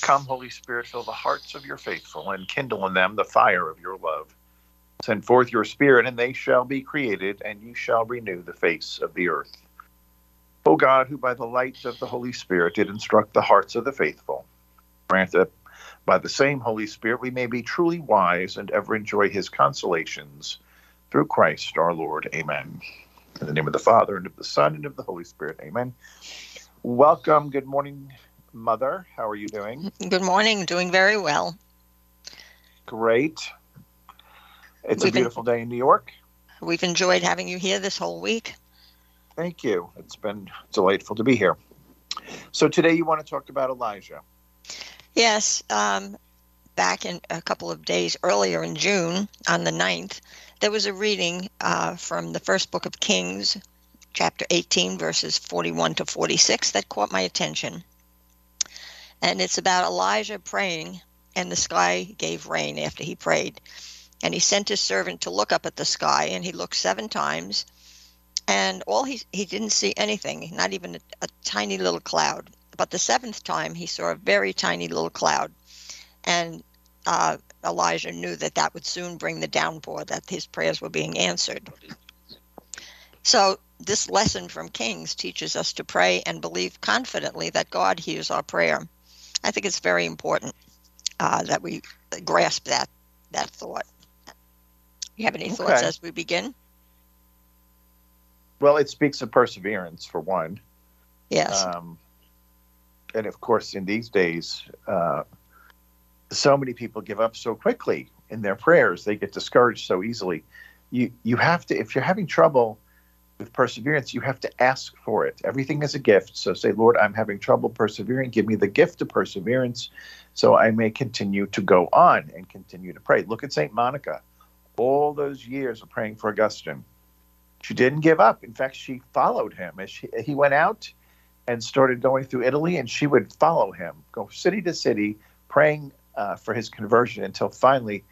Come, Holy Spirit, fill the hearts of your faithful, and kindle in them the fire of your love. Send forth your Spirit, and they shall be created, and you shall renew the face of the earth. O God, who by the light of the Holy Spirit did instruct the hearts of the faithful, grant that by the same Holy Spirit we may be truly wise and ever enjoy his consolations. Through Christ our Lord. Amen. In the name of the Father, and of the Son, and of the Holy Spirit. Amen. Welcome. Good morning, Mother. How are you doing? Good morning. Doing very well. Great. It's We've a beautiful day in New York. We've enjoyed having you here this whole week. Thank you. It's been delightful to be here. So today you want to talk about Elijah. Yes, um, back in a couple of days earlier in June, on the 9th, there was a reading uh, from the first book of Kings, chapter 18, verses 41 to 46, that caught my attention. And it's about Elijah praying, and the sky gave rain after he prayed. And he sent his servant to look up at the sky, and he looked seven times, and all he he didn't see anything, not even a, a tiny little cloud. But the seventh time, he saw a very tiny little cloud, and uh, Elijah knew that that would soon bring the downpour, that his prayers were being answered. So, this lesson from Kings teaches us to pray and believe confidently that God hears our prayer. I think it's very important uh, that we grasp that that thought. You have any thoughts as we begin? Well, it speaks of perseverance, for one. Yes. Um, and of course, in these days, uh, so many people give up so quickly in their prayers. They get discouraged so easily. You you have to if you're having trouble with perseverance, you have to ask for it. Everything is a gift. So say, Lord, I'm having trouble persevering. Give me the gift of perseverance, so I may continue to go on and continue to pray. Look at Saint Monica. All those years of praying for Augustine, she didn't give up. In fact, she followed him as she, he went out and started going through Italy, and she would follow him, go city to city, praying uh, for his conversion until finally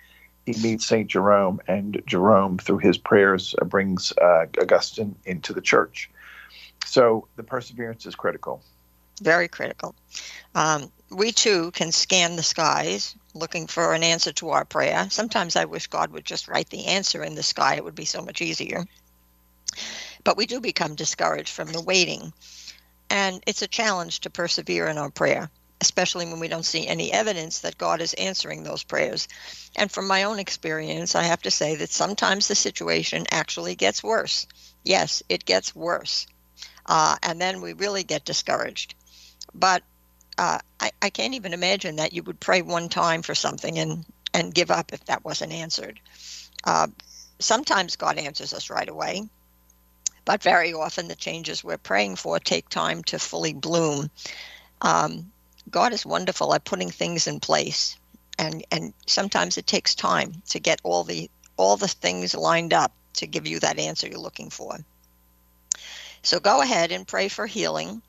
he meets Saint Jerome, and Jerome, through his prayers, uh, brings uh, Augustine into the church. So the perseverance is critical. very critical. Um, we too can scan the skies looking for an answer to our prayer. Sometimes I wish God would just write the answer in the sky, it would be so much easier. But we do become discouraged from the waiting. And it's a challenge to persevere in our prayer, especially when we don't see any evidence that God is answering those prayers. And from my own experience, I have to say that sometimes the situation actually gets worse. Yes, it gets worse. Uh, and then we really get discouraged but uh, I, I can't even imagine that you would pray one time for something and, and give up if that wasn't answered. Uh, sometimes God answers us right away, but very often the changes we're praying for take time to fully bloom. Um, God is wonderful at putting things in place, and, and sometimes it takes time to get all the all the things lined up to give you that answer you're looking for. So go ahead and pray for healing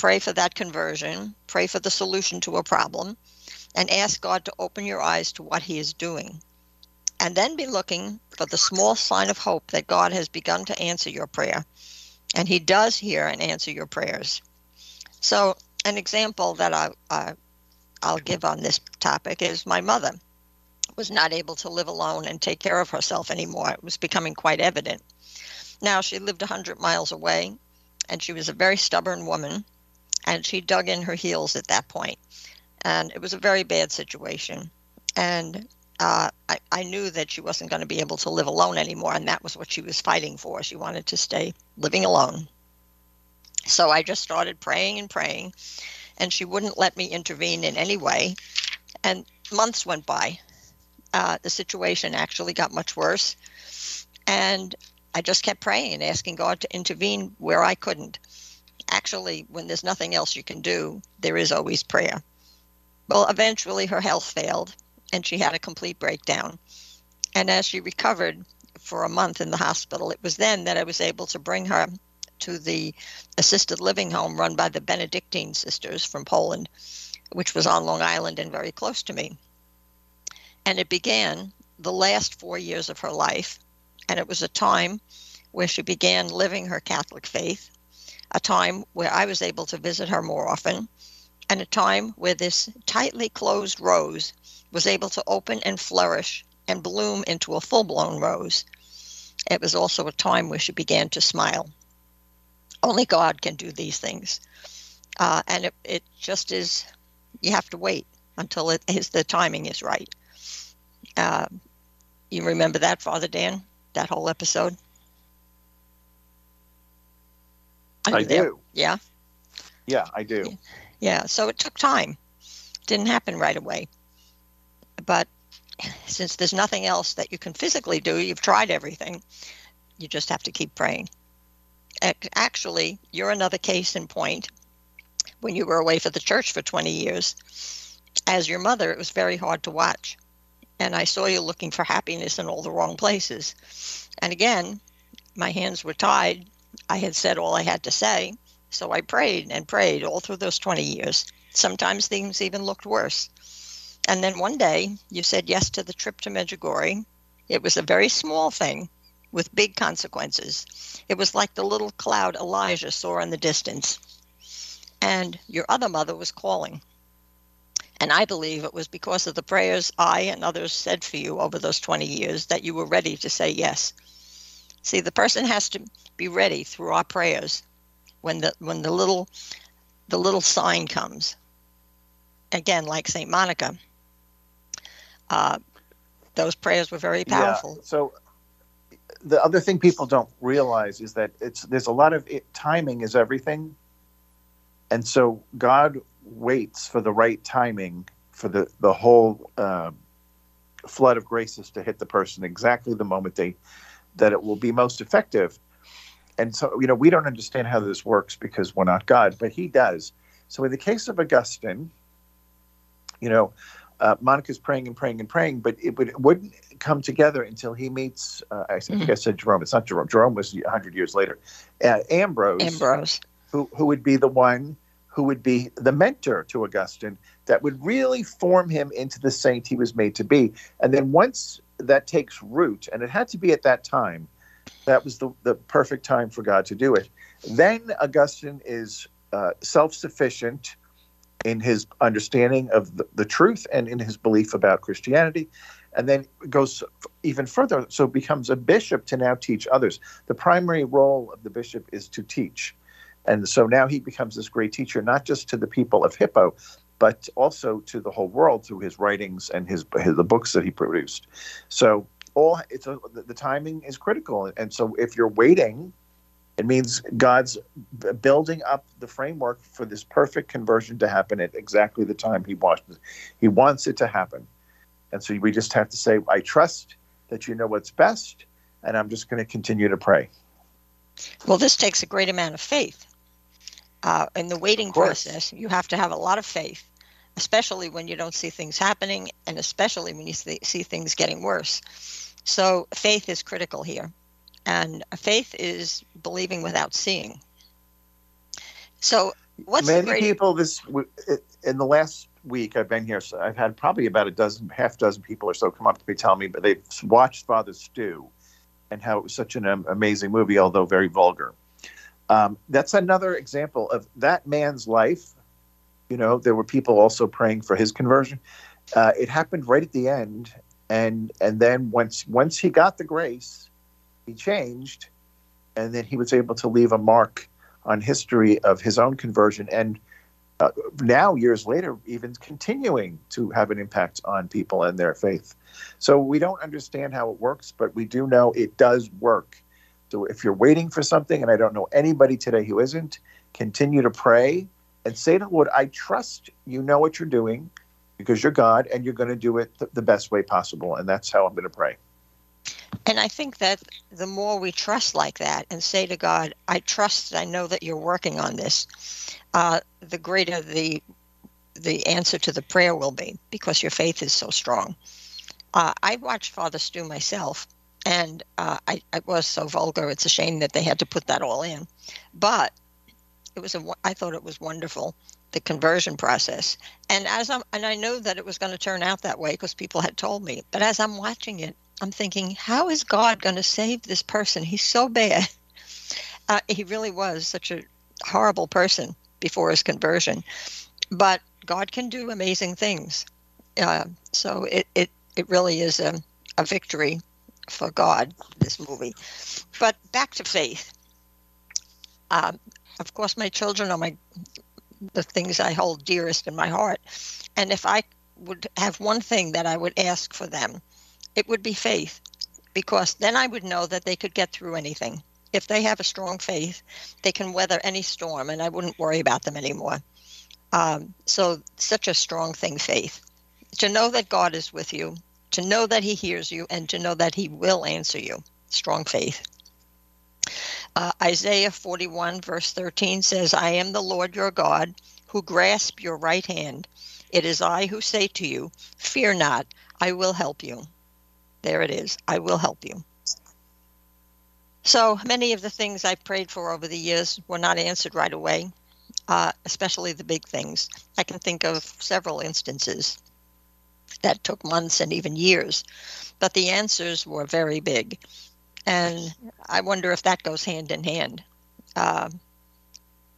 pray for that conversion, pray for the solution to a problem, and ask God to open your eyes to what He is doing. And then be looking for the small sign of hope that God has begun to answer your prayer. And He does hear and answer your prayers. So, an example that I, I, I'll give on this topic is my mother was not able to live alone and take care of herself anymore. It was becoming quite evident. Now, she lived 100 miles away, and she was a very stubborn woman and she dug in her heels at that point. And it was a very bad situation. And uh, I, I knew that she wasn't going to be able to live alone anymore and that was what she was fighting for. She wanted to stay living alone so i just started praying and praying and she wouldn't let me intervene in any way and months went by uh, the situation actually got much worse and i just kept praying and asking god to intervene where i couldn't actually, when there's nothing else you can do, there is always prayer. Well, eventually her health failed and she had a complete breakdown. And as she recovered for a month in the hospital, it was then that I was able to bring her to the assisted living home run by the Benedictine sisters from Poland, which was on Long Island and very close to me. And it began the last four years of her life. And it was a time where she began living her Catholic faith, a time where I was able to visit her more often, and a time where this tightly closed rose was able to open and flourish and bloom into a full blown rose. It was also a time where she began to smile. Only God can do these things. Uh, and it, it just is, you have to wait until it is, the timing is right. Uh, you remember that, Father Dan? That whole episode? I do. Yeah. Yeah, I do. Yeah. yeah. So it took time. Didn't happen right away. But since there's nothing else that you can physically do, you've tried everything. You just have to keep praying. Actually, you're another case in point. When you were away for the church for 20 years, as your mother, it was very hard to watch. And I saw you looking for happiness in all the wrong places. And again, my hands were tied. I had said all I had to say. So I prayed and prayed all through those 20 years. Sometimes things even looked worse. And then one day you said yes to the trip to Medjugorje. It was a very small thing with big consequences. It was like the little cloud Elijah saw in the distance. And your other mother was calling. And I believe it was because of the prayers I and others said for you over those 20 years that you were ready to say yes. See, the person has to be ready through our prayers when the when the little the little sign comes. Again, like Saint Monica, uh, those prayers were very powerful. Yeah, so the other thing people don't realize is that it's there's a lot of it, timing is everything, and so God waits for the right timing for the the whole uh, flood of graces to hit the person exactly the moment they that it will be most effective. And so you know we don't understand how this works because we're not God, but He does. So in the case of Augustine, you know, uh, Monica's praying and praying and praying, but it, would, it wouldn't come together until he meets. Uh, I think mm-hmm. I said Jerome. It's not Jerome. Jerome was hundred years later. Uh, Ambrose. Ambrose. Who who would be the one who would be the mentor to Augustine that would really form him into the saint he was made to be. And then once that takes root, and it had to be at that time, that was the, the perfect time for God to do it. Then Augustine is uh, self sufficient in his understanding of the, the, truth and in his belief about Christianity. And then goes even further, so becomes a bishop to now teach others. The primary role of the bishop is to teach. And so now he becomes this great teacher, not just to the people of Hippo, but also to the whole world through his writings and his, his the books that he produced. So all it's a, the timing is critical. And so if you're waiting it means God's building up the framework for this perfect conversion to happen at exactly the time He wants. He wants it to happen, and so we just have to say, "I trust that you know what's best, and I'm just going to continue to pray." Well, this takes a great amount of faith. Uh, in the waiting process, you have to have a lot of faith, especially when you don't see things happening, and especially when you see things getting worse. So, faith is critical here. And faith is believing without seeing. So, what's many great... people this in the last week I've been here, so I've had probably about a dozen, half dozen people or so come up to me telling me, but they've watched Father Stu, and how it was such an amazing movie, although very vulgar. Um, that's another example of that man's life. You know, there were people also praying for his conversion. Uh, it happened right at the end, and and then once once he got the grace, changed, and then he was able to leave a mark on history of his own conversion and uh, now years later even continuing to have an impact on people and their faith. So we don't understand how it works but we do know it does work. So if you're waiting for something and i don't know anybody today who isn't continue to pray and say to the lord i trust you know what you're doing because you're god and you're going to do it th- the best way possible and that's how i'm going to pray and I think that the more we trust like that and say to God, I trust, I know that you're working on this, uh, the greater the the answer to the prayer will be because your faith is so strong. Uh, I watched Father Stu myself, and uh, I, I was so vulgar. It's a shame that they had to put that all in, but it was a. I thought it was wonderful the conversion process. And as I'm, and I know that it was going to turn out that way because people had told me. But as I'm watching it, I'm thinking, how is God going to save this person? He's so bad. Uh, he really was such a horrible person before his conversion, but God can do amazing things. Uh, so it, it it really is a, a victory for God. This movie, but back to faith. Um, of course, my children are my the things I hold dearest in my heart. And if I would have one thing that I would ask for them, it would be faith, because then I would know that they could get through anything. If they have a strong faith, they can weather any storm, and I wouldn't worry about them anymore. Um, so, such a strong thing, faith. To know that God is with you, to know that He hears you, and to know that He will answer you. Strong faith. Uh, Isaiah 41, verse 13 says, I am the Lord your God who grasp your right hand. It is I who say to you, Fear not, I will help you. There it is, I will help you. So many of the things I prayed for over the years were not answered right away, uh, especially the big things. I can think of several instances that took months and even years, but the answers were very big and I wonder if that goes hand in hand. Uh,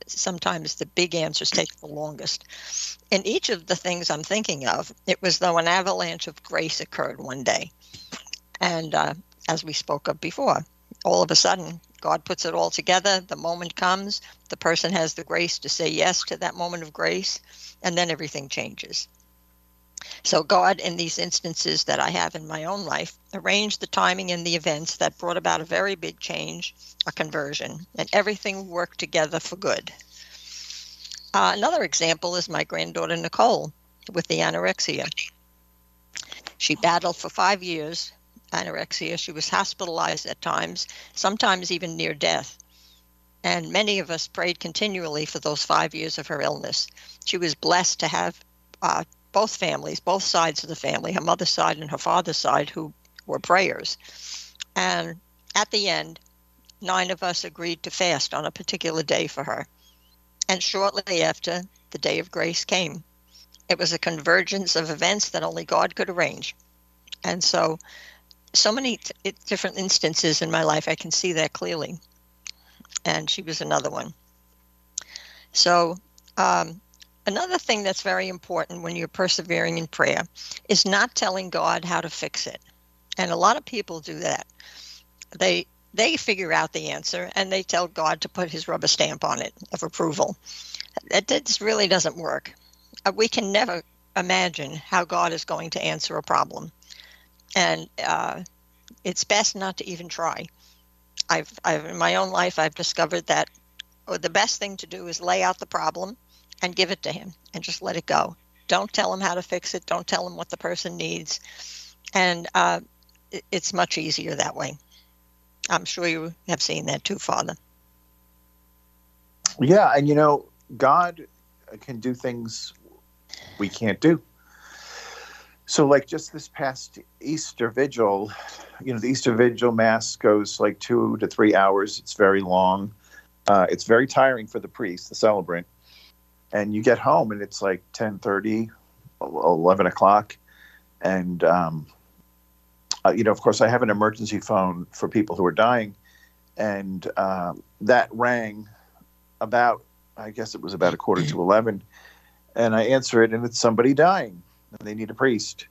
sometimes the big answers take the longest. In each of the things I'm thinking of, it was though an avalanche of grace occurred one day. And uh, as we spoke of before, all of a sudden, God puts it all together. The moment comes, the person has the grace to say yes to that moment of grace, and then everything changes. So, God, in these instances that I have in my own life, arranged the timing and the events that brought about a very big change, a conversion, and everything worked together for good. Uh, another example is my granddaughter Nicole with the anorexia. She battled for five years anorexia. She was hospitalized at times, sometimes even near death. And many of us prayed continually for those five years of her illness. She was blessed to have uh, both families, both sides of the family, her mother's side and her father's side, who were prayers. And at the end, nine of us agreed to fast on a particular day for her. And shortly after, the day of grace came. It was a convergence of events that only God could arrange. And so, so many t- different instances in my life, I can see that clearly. And she was another one. So, um, Another thing that's very important when you're persevering in prayer is not telling God how to fix it. And a lot of people do that. They they figure out the answer and they tell God to put his rubber stamp on it of approval. That this really doesn't work. Uh, we can never imagine how God is going to answer a problem. And uh, it's best not to even try. I've, I've in my own life I've discovered that oh, the best thing to do is lay out the problem and give it to him and just let it go. Don't tell him how to fix it. Don't tell him what the person needs. And uh, it's much easier that way. I'm sure you have seen that too, Father. Yeah, and you know, God can do things we can't do. So, like just this past Easter Vigil, you know, the Easter Vigil Mass goes like two to three hours. It's very long. Uh, it's very tiring for the priest, the celebrant. And you get home and it's like 10 30 11 o'clock. And um, uh, you know of course i have an emergency phone for people who are dying. And um, that rang about i guess it was about a quarter to 11 and i answer it and it's somebody dying they need a priest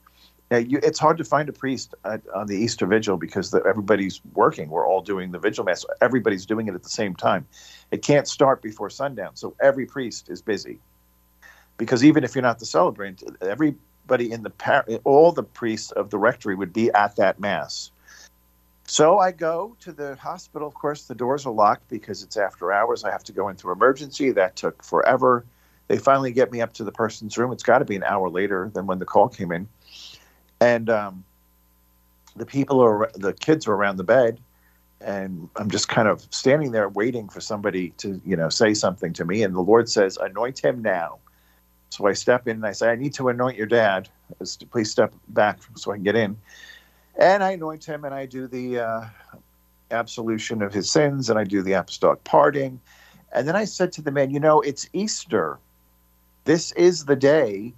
yeah, you, it's hard to find a priest at, on the Easter Vigil because the, everybody's working. We're all doing the Vigil Mass. Everybody's doing it at the same time. It can't start before sundown, so every priest is busy. Because even if you're not the celebrant, everybody in the par- all the priests of the rectory would be at that mass. So I go to the hospital. Of course, the doors are locked because it's after hours. I have to go in through emergency. That took forever. They finally get me up to the person's room. It's got to be an hour later than when the call came in and um, the people are the kids are around the bed and i'm just kind of standing there waiting for somebody to you know say something to me and the lord says anoint him now So I step in and I say, I need to anoint your dad. Please step back so I can get in. And I anoint him and I do the uh, absolution of his sins and I do the apostolic parting. And then I said to the man, You know, it's Easter. This is the day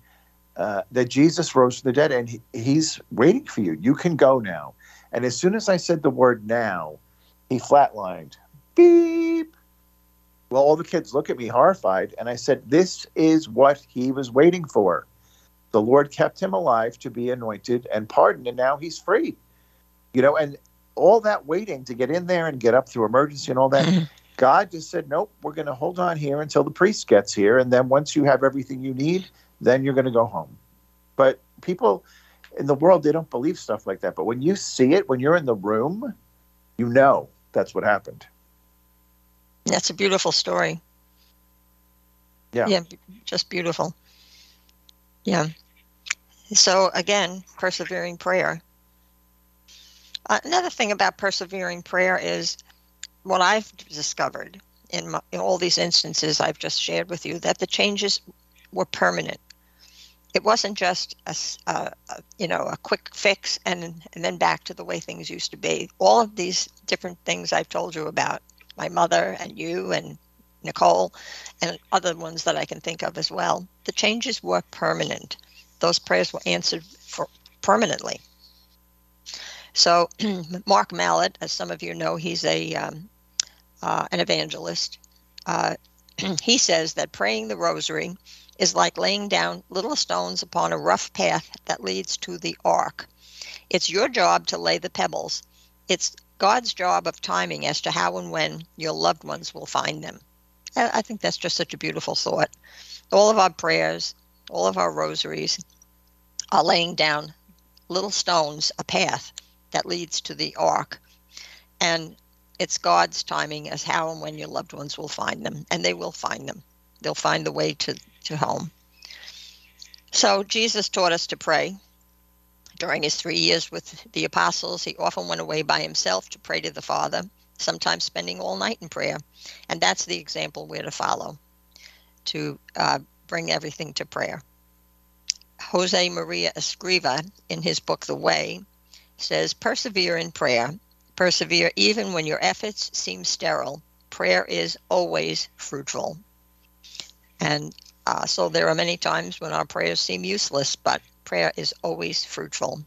uh, that Jesus rose from the dead and he, he's waiting for you. You can go now. And as soon as I said the word now, he flatlined. Beep. Well, all the kids look at me horrified. And I said, This is what he was waiting for. The Lord kept him alive to be anointed and pardoned, and now he's free. You know, and all that waiting to get in there and get up through emergency and all that, God just said, Nope, we're going to hold on here until the priest gets here. And then once you have everything you need, then you're going to go home. But people in the world, they don't believe stuff like that. But when you see it, when you're in the room, you know that's what happened. That's a beautiful story. Yeah. Yeah, just beautiful. Yeah. So again, persevering prayer. Uh, another thing about persevering prayer is what I've discovered in, my, in all these instances I've just shared with you that the changes were permanent. It wasn't just a, a, a, you know a quick fix and and then back to the way things used to be. All of these different things I've told you about, my mother and you and Nicole, and other ones that I can think of as well. The changes were permanent. Those prayers were answered for permanently. So, Mark Mallett, as some of you know, he's a um, uh, an evangelist. Uh, he says that praying the rosary is like laying down little stones upon a rough path that leads to the ark. It's your job to lay the pebbles. It's God's job of timing as to how and when your loved ones will find them. I think that's just such a beautiful thought. All of our prayers, all of our rosaries are laying down little stones, a path that leads to the ark. And it's God's timing as how and when your loved ones will find them, and they will find them. They'll find the way to, to home. So Jesus taught us to pray. During his three years with the apostles, he often went away by himself to pray to the Father, sometimes spending all night in prayer. And that's the example we're to follow, to uh, bring everything to prayer. Jose Maria Escriva, in his book The Way, says, Persevere in prayer. Persevere even when your efforts seem sterile. Prayer is always fruitful. And uh, so there are many times when our prayers seem useless, but prayer is always fruitful.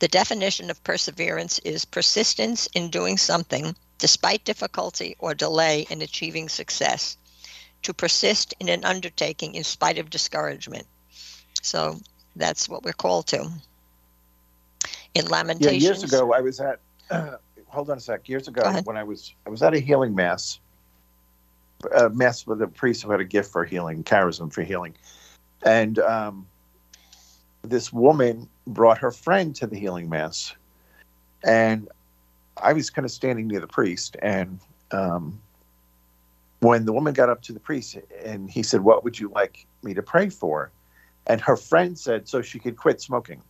The definition of perseverance is persistence in doing something despite difficulty or delay in achieving success. To persist in an undertaking in spite of discouragement. So that's what we're called to. In Lamentations. Yeah, years ago, I was at. Uh, hold on a sec. Years ago, when I was I was at a healing mass, a mass with a priest who had a gift for healing, charism for healing, and um, this woman brought her friend to the healing mass, and I was kind of standing near the priest, and um, when the woman got up to the priest and he said, "What would you like me to pray for?" and her friend said, "So she could quit smoking."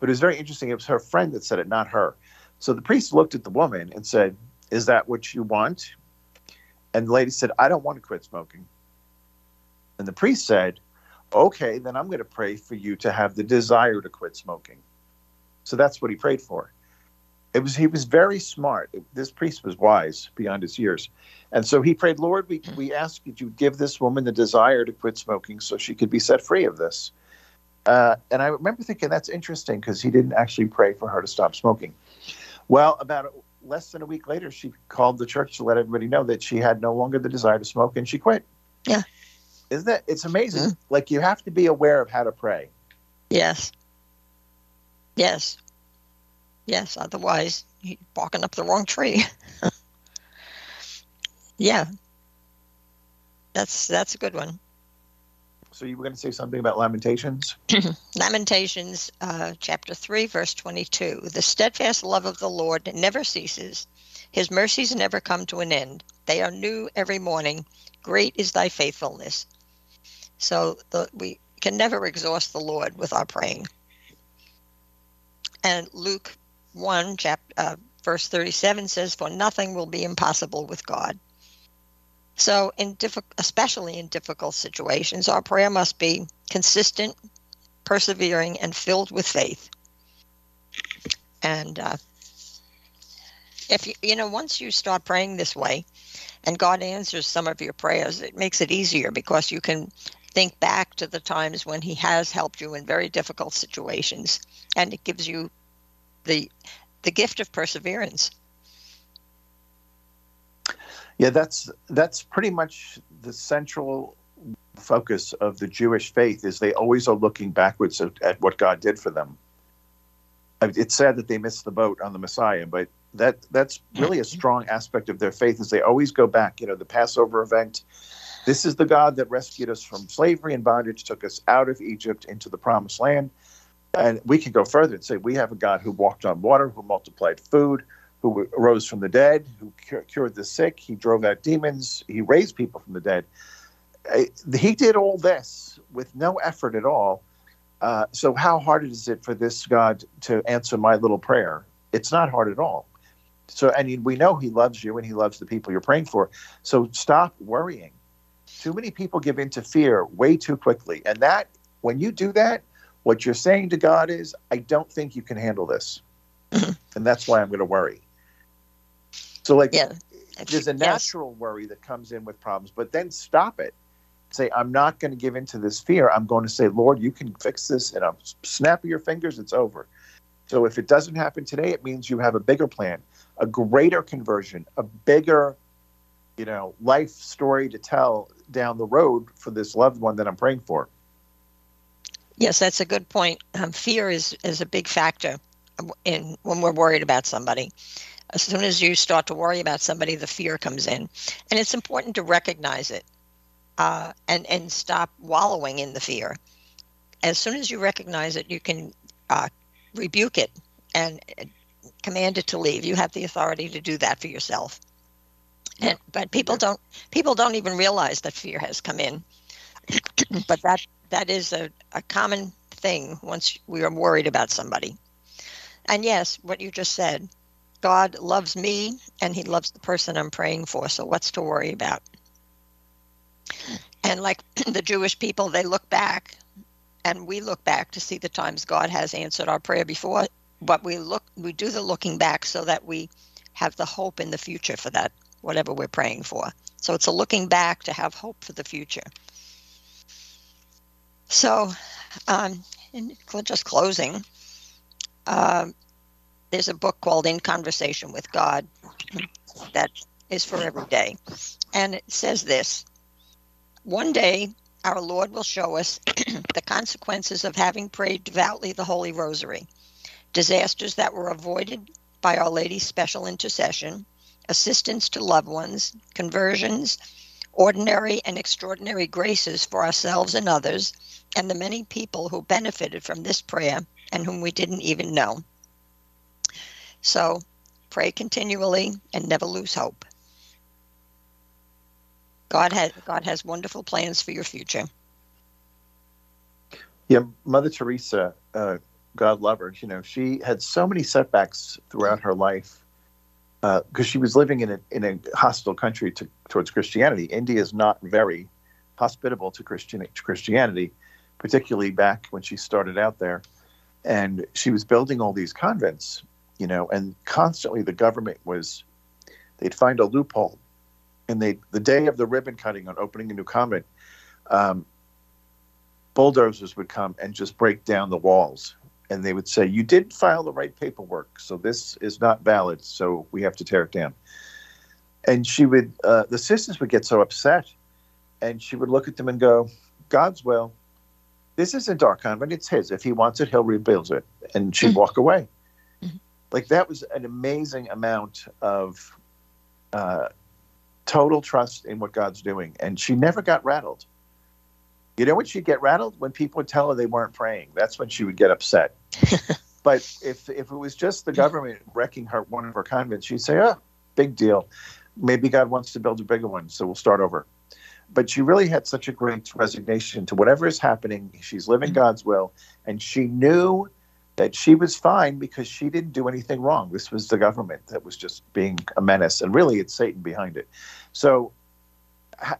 But it was very interesting. It was her friend that said it, not her. So the priest looked at the woman and said, Is that what you want? And the lady said, I don't want to quit smoking. And the priest said, Okay, then I'm going to pray for you to have the desire to quit smoking. So that's what he prayed for. It was he was very smart. This priest was wise beyond his years. And so he prayed, Lord, we, we ask that you give this woman the desire to quit smoking so she could be set free of this. Uh, and I remember thinking that's interesting because he didn't actually pray for her to stop smoking. Well, about less than a week later, she called the church to let everybody know that she had no longer the desire to smoke and she quit. Yeah. Isn't that? It's amazing. Mm-hmm. Like you have to be aware of how to pray. Yes. Yes. Yes. Otherwise, you're walking up the wrong tree. yeah. That's that's a good one. So you were going to say something about Lamentations? Lamentations, uh, chapter 3, verse 22. The steadfast love of the Lord never ceases. His mercies never come to an end. They are new every morning. Great is thy faithfulness. So the, we can never exhaust the Lord with our praying. And Luke 1, chapter, uh, verse 37 says, For nothing will be impossible with God. So, in diffi- especially in difficult situations, our prayer must be consistent, persevering, and filled with faith. And uh, if you, you know, once you start praying this way, and God answers some of your prayers, it makes it easier because you can think back to the times when He has helped you in very difficult situations, and it gives you the the gift of perseverance. Yeah, that's that's pretty much the central focus of the Jewish faith is they always are looking backwards at, at what God did for them. It's sad that they missed the boat on the Messiah, but that that's really a strong aspect of their faith is they always go back. You know, the Passover event. This is the God that rescued us from slavery and bondage, took us out of Egypt into the promised land. And we can go further and say we have a God who walked on water, who multiplied food, who rose from the dead, who cured the sick, he drove out demons, he raised people from the dead. He did all this with no effort at all. Uh, so, how hard is it for this God to answer my little prayer? It's not hard at all. So, and we know He loves you and He loves the people you're praying for. So, stop worrying. Too many people give in to fear way too quickly. And that, when you do that, what you're saying to God is, I don't think you can handle this. and that's why I'm going to worry. So, like, yeah. there's a natural yes. worry that comes in with problems, but then stop it. Say, I'm not going to give in to this fear. I'm going to say, Lord, you can fix this, and a snap of your fingers, it's over. So, if it doesn't happen today, it means you have a bigger plan, a greater conversion, a bigger, you know, life story to tell down the road for this loved one that I'm praying for. Yes, that's a good point. Um, fear is is a big factor in when we're worried about somebody. As soon as you start to worry about somebody, the fear comes in, and it's important to recognize it uh, and and stop wallowing in the fear. As soon as you recognize it, you can uh, rebuke it and command it to leave. You have the authority to do that for yourself. And, but people don't people don't even realize that fear has come in. but that that is a, a common thing once we are worried about somebody. And yes, what you just said, God loves me and he loves the person I'm praying for. So what's to worry about? And like the Jewish people, they look back and we look back to see the times God has answered our prayer before, but we look we do the looking back so that we have the hope in the future for that whatever we're praying for. So it's a looking back to have hope for the future. So, um, in just closing, uh, there's a book called In Conversation with God that is for every day. And it says this One day, our Lord will show us the consequences of having prayed devoutly the Holy Rosary, disasters that were avoided by Our Lady's special intercession, assistance to loved ones, conversions, ordinary and extraordinary graces for ourselves and others, and the many people who benefited from this prayer and whom we didn't even know. So pray continually and never lose hope. God has God has wonderful plans for your future. Yeah, Mother Teresa, uh, God love her. You know, she had so many setbacks throughout her life because uh, she was living in a in a hostile country to, towards Christianity. India is not very hospitable to Christian to Christianity, particularly back when she started out there. And she was building all these convents, you know, and constantly the government was they'd find a loophole, and they the day of the ribbon cutting on opening a new convent. Um, bulldozers would come and just break down the walls and they would say, You didn't file the right paperwork, so this is not valid, so we have to tear it down. And she would, uh, the sisters would get so upset, and she would look at them and go, God's will. This isn't our convent, it's his. If he wants it, he'll rebuild it. And she'd mm-hmm. walk away. Mm-hmm. Like that was an amazing amount of uh, total trust in what God's doing. And she never got rattled. You know when she'd get rattled? When people would tell her they weren't praying. That's when she would get upset. but if if it was just the government wrecking her one of her convents, she'd say, "Oh, big deal. Maybe God wants to build a bigger one, so we'll start over." But she really had such a great resignation to whatever is happening. She's living God's will, and she knew that she was fine because she didn't do anything wrong. This was the government that was just being a menace, and really, it's Satan behind it. So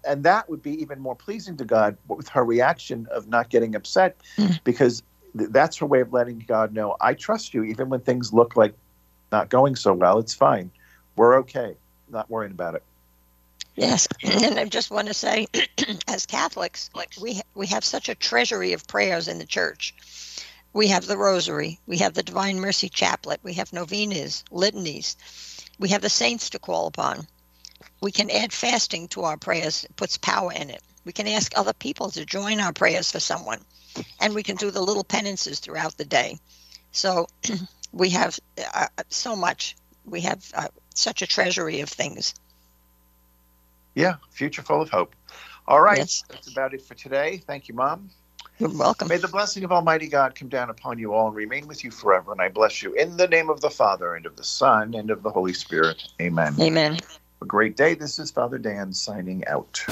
and that would be even more pleasing to God with her reaction of not getting upset Mm. because that's her way of letting God know I trust you even when things look like not going so well it's fine we're okay not worrying about it Yes, and I just want to say, as Catholics, like we we have such a treasury of prayers in the church. We have the Rosary, we have the Divine Mercy Chaplet, we have novenas, litanies, we have the saints to call upon. We can add fasting to our prayers; it puts power in it. We can ask other people to join our prayers for someone, and we can do the little penances throughout the day. So we have uh, so much. We have uh, such a treasury of things. yeah future full of hope all right Yes. that's about it for today thank you mom You're welcome. May the blessing of Almighty God come down upon you all and remain with you forever. And I bless you in the name of the Father, and of the Son, and of the Holy Spirit. Amen. Amen. A great day. This is Father Dan signing out.